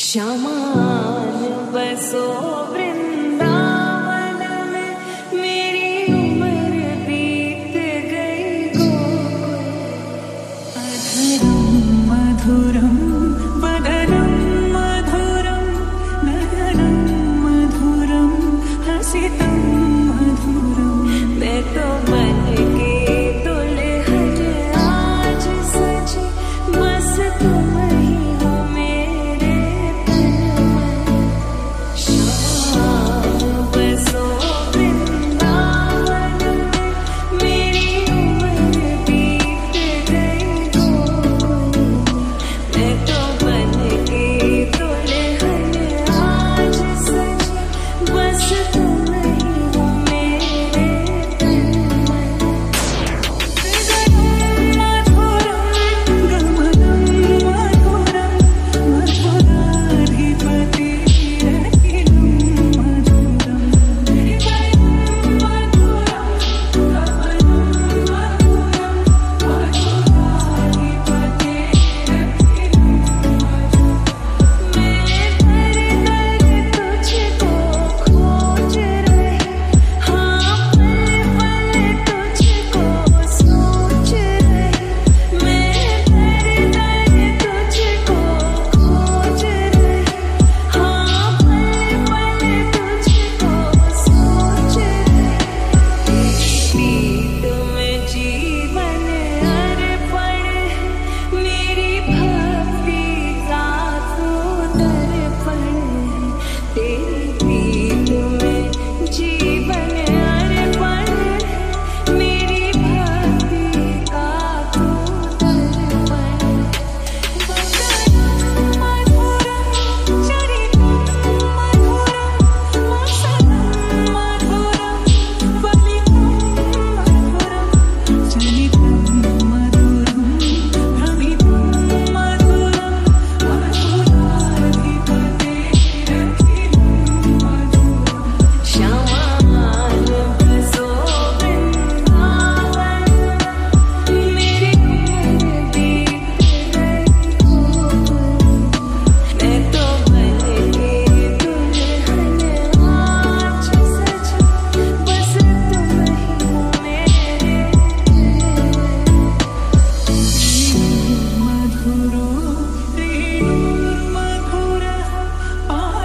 शमान बसो Vrindavan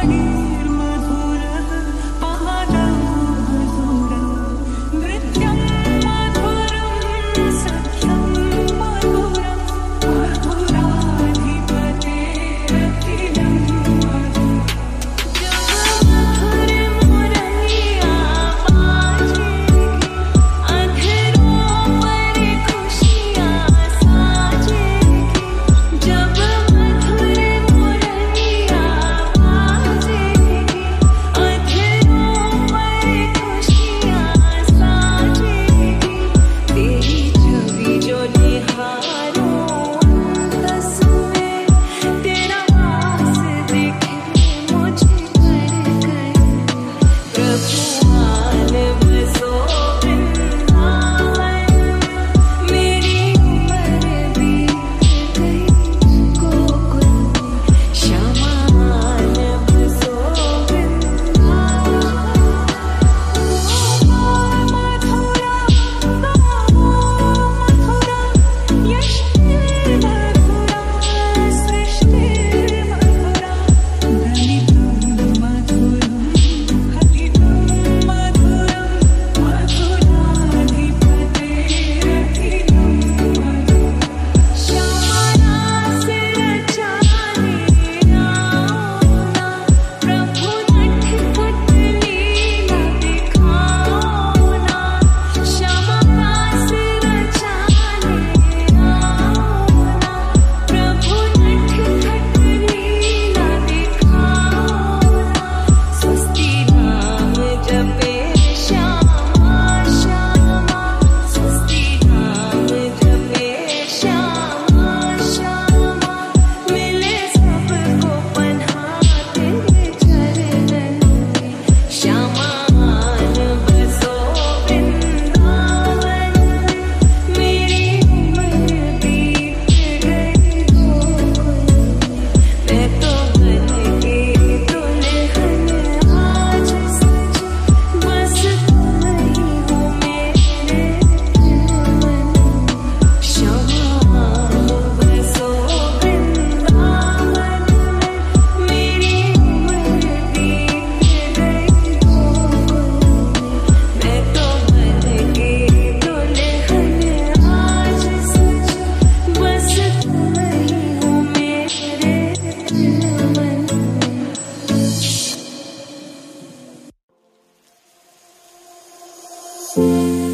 I need. Peace.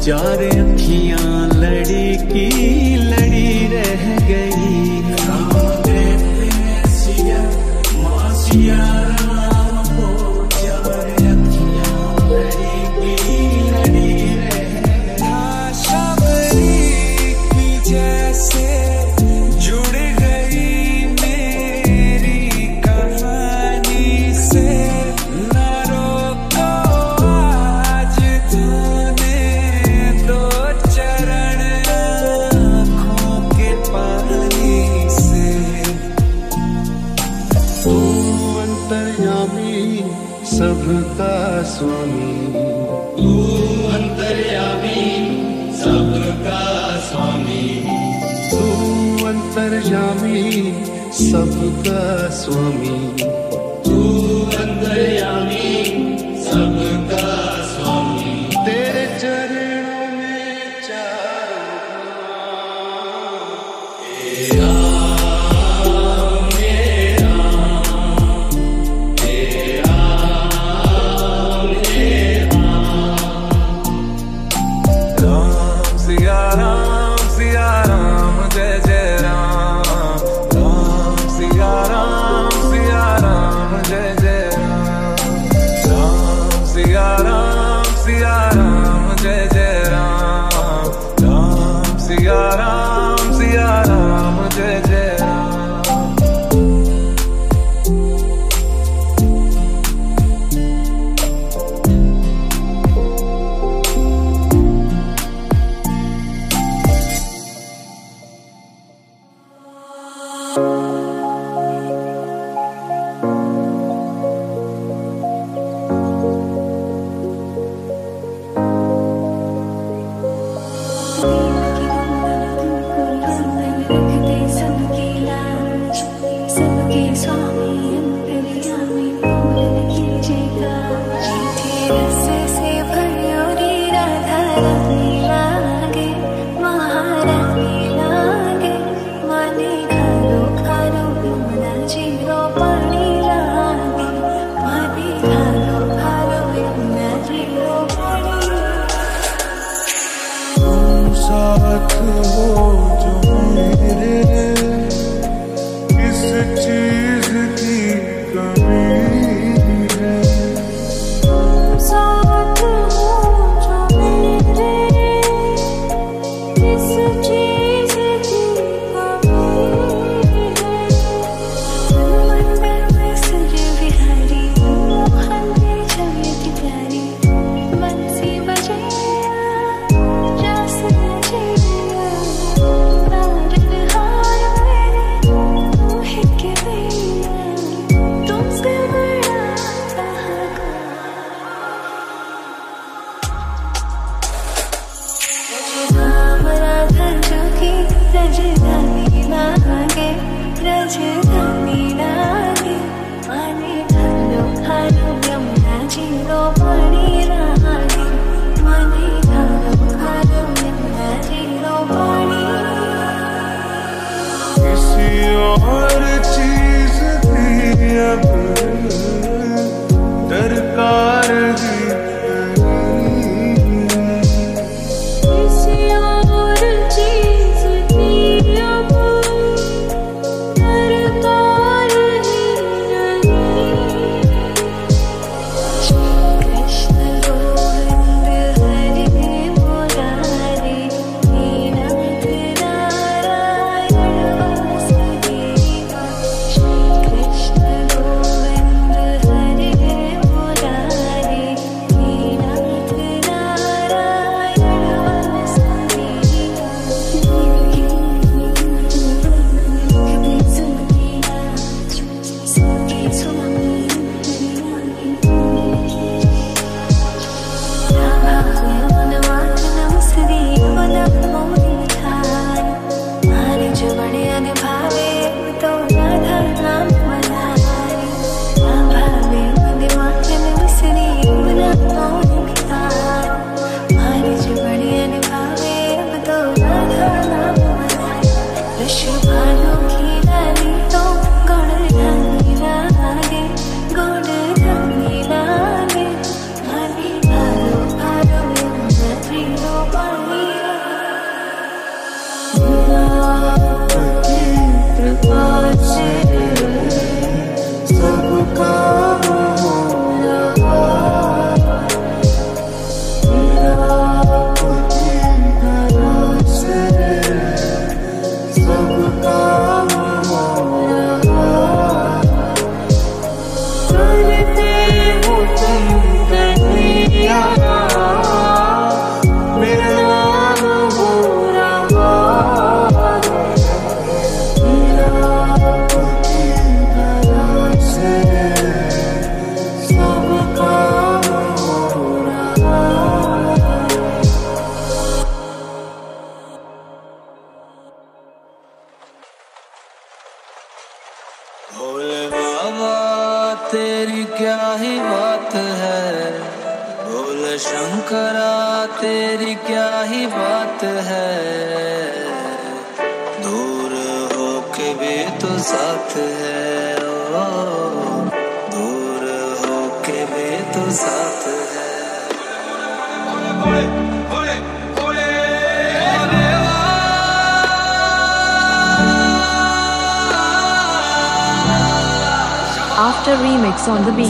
चार अखियाँ लड़ी की लड़ी रह गई। मासिया। peço a mim love. 四季。On the beat.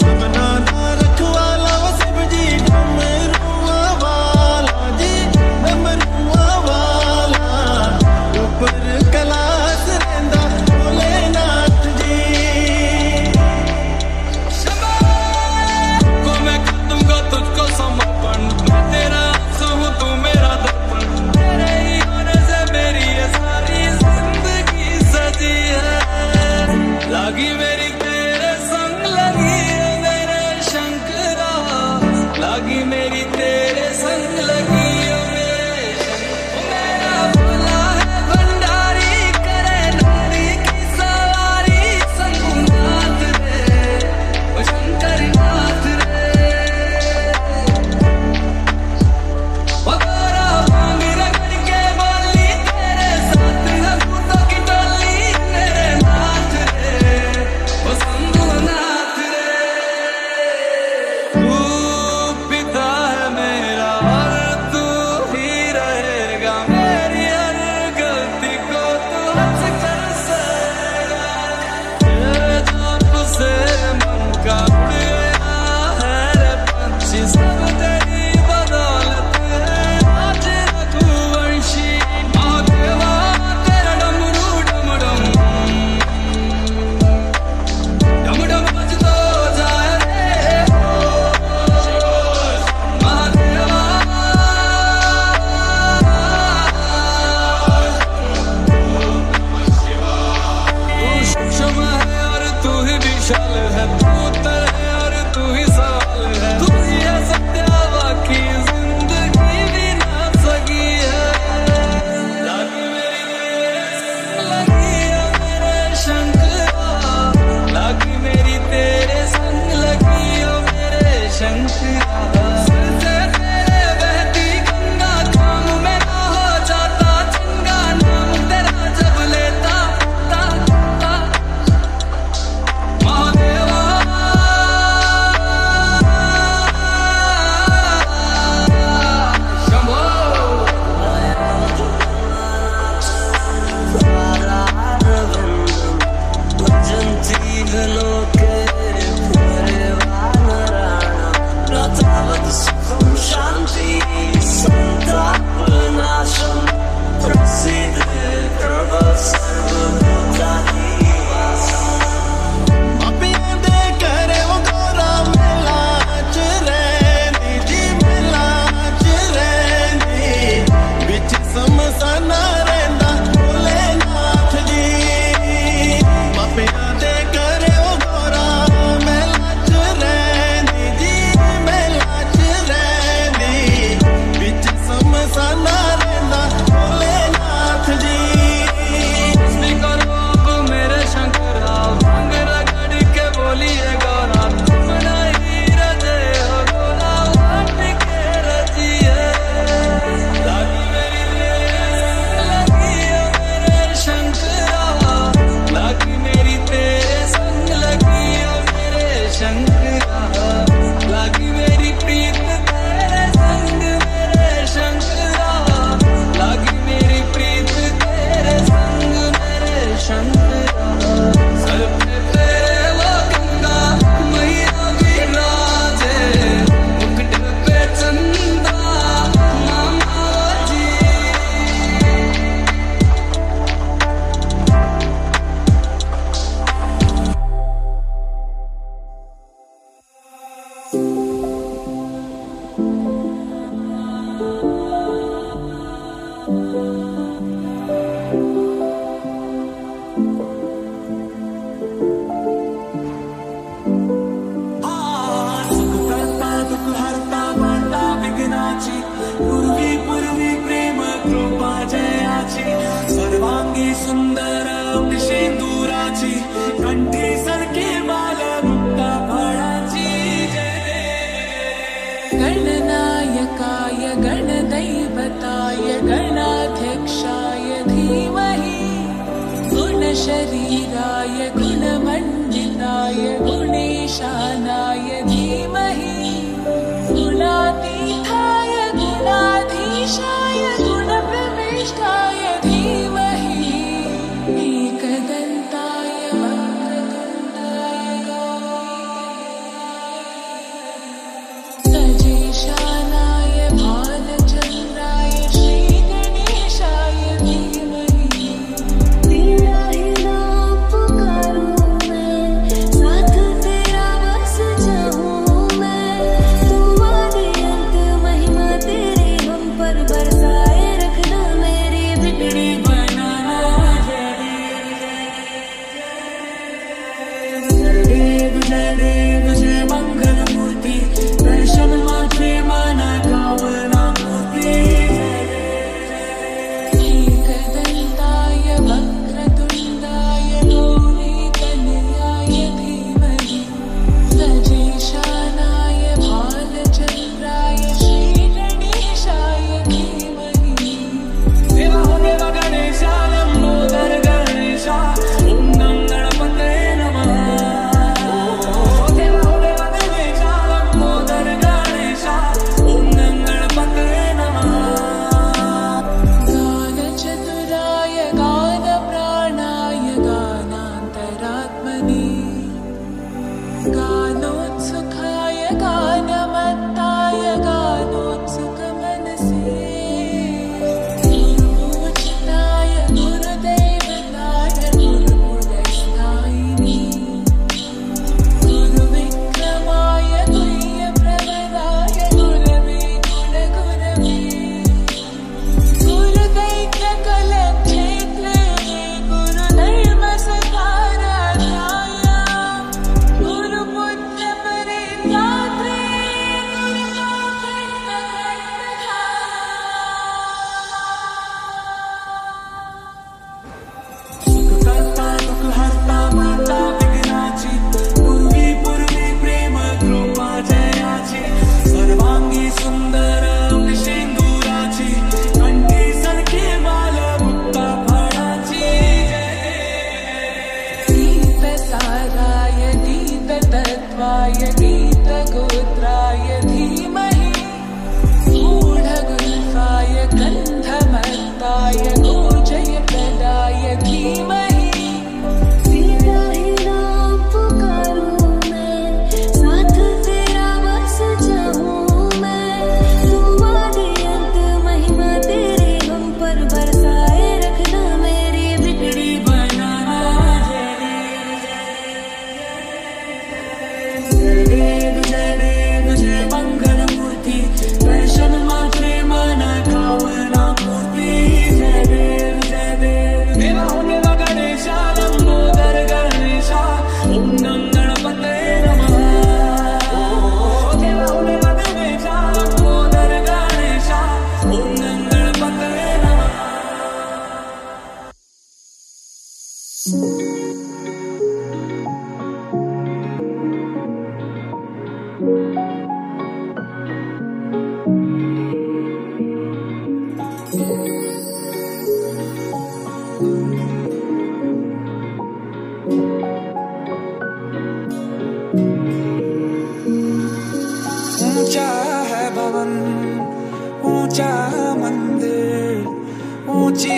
मची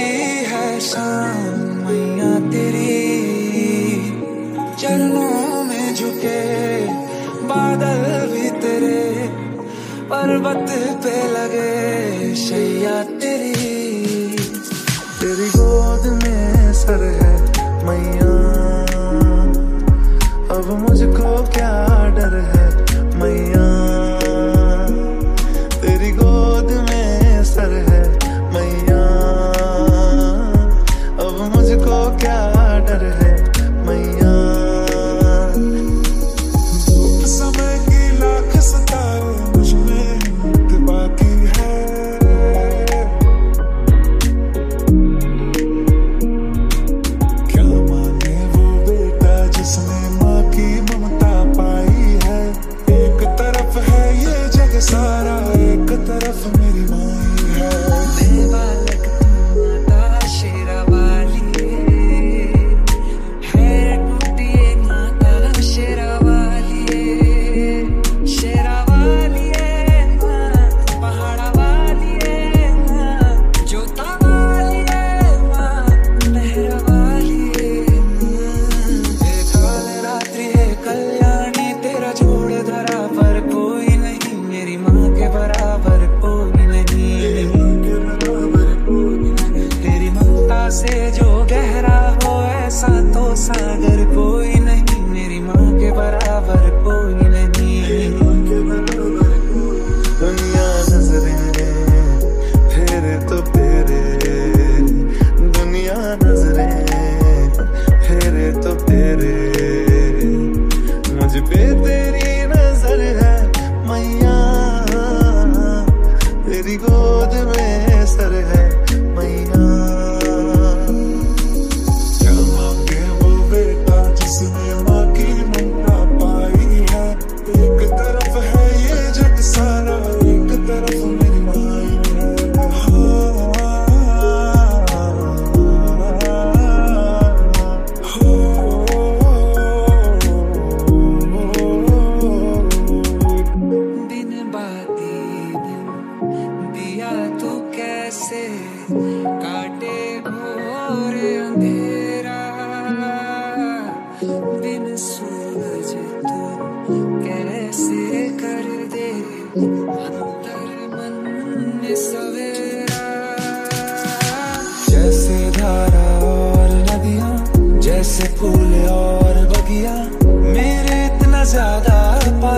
है शाम, मैया तेरी। चरणों में झुके बादल भी तेरे, पर्वत पे लगे शैया तेरी। तेरी गोद में सर है मैया, अब मुझको क्या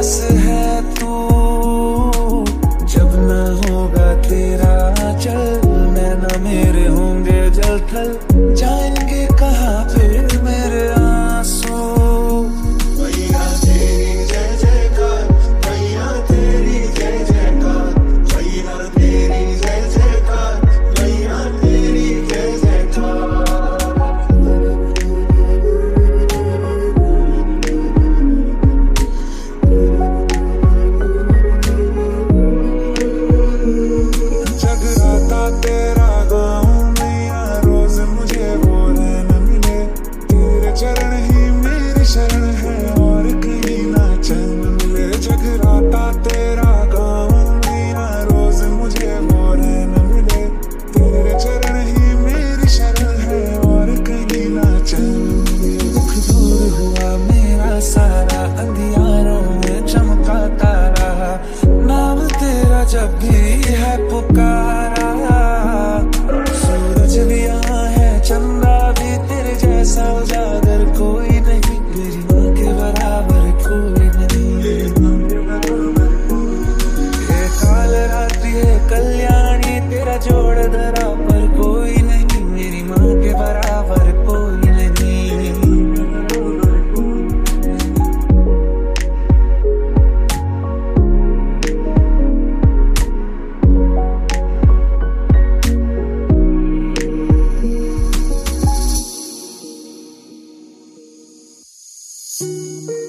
पास है तू। जब ना होगा तेरा चल मैं ना मेरे होंगे जल थल। Música